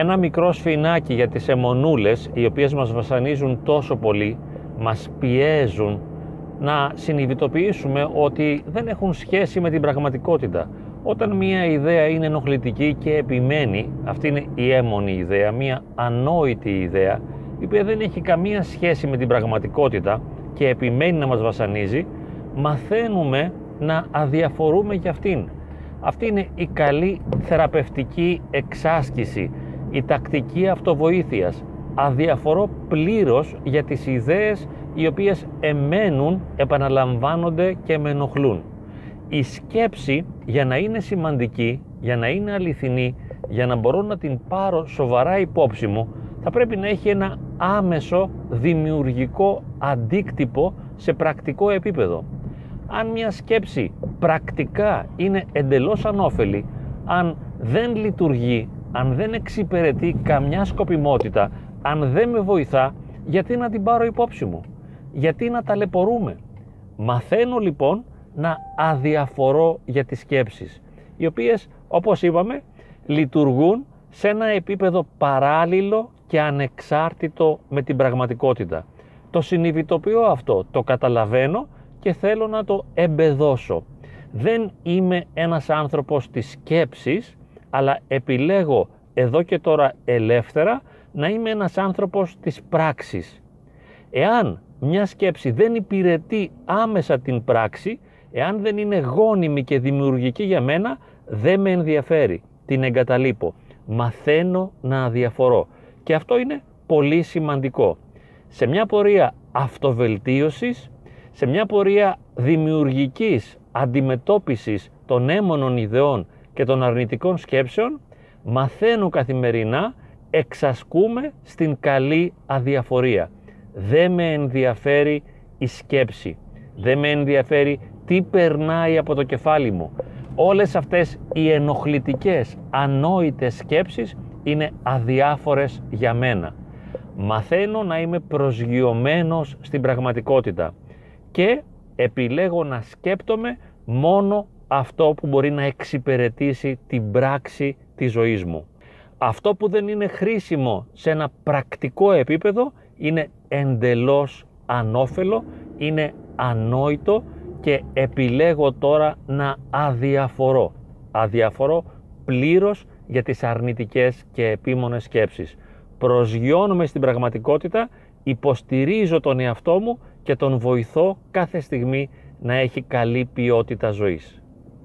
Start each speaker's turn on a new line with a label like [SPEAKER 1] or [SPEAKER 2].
[SPEAKER 1] Ένα μικρό σφινάκι για τις αιμονούλες, οι οποίες μας βασανίζουν τόσο πολύ, μας πιέζουν να συνειδητοποιήσουμε ότι δεν έχουν σχέση με την πραγματικότητα. Όταν μία ιδέα είναι ενοχλητική και επιμένει, αυτή είναι η έμονη ιδέα, μία ανόητη ιδέα, η οποία δεν έχει καμία σχέση με την πραγματικότητα και επιμένει να μας βασανίζει, μαθαίνουμε να αδιαφορούμε για αυτήν. Αυτή είναι η καλή θεραπευτική εξάσκηση, η τακτική αυτοβοήθειας. Αδιαφορώ πλήρως για τις ιδέες οι οποίες εμένουν, επαναλαμβάνονται και με ενοχλούν. Η σκέψη για να είναι σημαντική, για να είναι αληθινή, για να μπορώ να την πάρω σοβαρά υπόψη μου, θα πρέπει να έχει ένα άμεσο δημιουργικό αντίκτυπο σε πρακτικό επίπεδο. Αν μια σκέψη πρακτικά είναι εντελώς ανώφελη, αν δεν λειτουργεί, αν δεν εξυπηρετεί καμιά σκοπιμότητα, αν δεν με βοηθά, γιατί να την πάρω υπόψη μου, γιατί να ταλαιπωρούμε; Μαθαίνω λοιπόν να αδιαφορώ για τις σκέψεις, οι οποίες όπως είπαμε λειτουργούν σε ένα επίπεδο παράλληλο και ανεξάρτητο με την πραγματικότητα. Το συνειδητοποιώ αυτό, το καταλαβαίνω και θέλω να το εμπεδώσω. Δεν είμαι ένας άνθρωπος της σκέψης, αλλά επιλέγω εδώ και τώρα ελεύθερα να είμαι ένας άνθρωπος της πράξης. Εάν μια σκέψη δεν υπηρετεί άμεσα την πράξη, εάν δεν είναι γόνιμη και δημιουργική για μένα, δεν με ενδιαφέρει. Την εγκαταλείπω. Μαθαίνω να αδιαφορώ. Και αυτό είναι πολύ σημαντικό. Σε μια πορεία αυτοβελτίωσης, σε μια πορεία δημιουργικής αντιμετώπισης των έμονων ιδεών και των αρνητικών σκέψεων, μαθαίνω καθημερινά, εξασκούμε στην καλή αδιαφορία. Δεν με ενδιαφέρει η σκέψη. Δεν με ενδιαφέρει τι περνάει από το κεφάλι μου. Όλες αυτές οι ενοχλητικές, ανόητες σκέψεις είναι αδιάφορες για μένα. Μαθαίνω να είμαι προσγειωμένος στην πραγματικότητα και επιλέγω να σκέπτομαι μόνο αυτό που μπορεί να εξυπηρετήσει την πράξη της ζωής μου. Αυτό που δεν είναι χρήσιμο σε ένα πρακτικό επίπεδο είναι εντελώς ανώφελο, είναι ανόητο και επιλέγω τώρα να αδιαφορώ. Αδιαφορώ πλήρως για τις αρνητικές και επίμονες σκέψεις. Προσγειώνομαι στην πραγματικότητα, υποστηρίζω τον εαυτό μου και τον βοηθώ κάθε στιγμή να έχει καλή ποιότητα ζωής.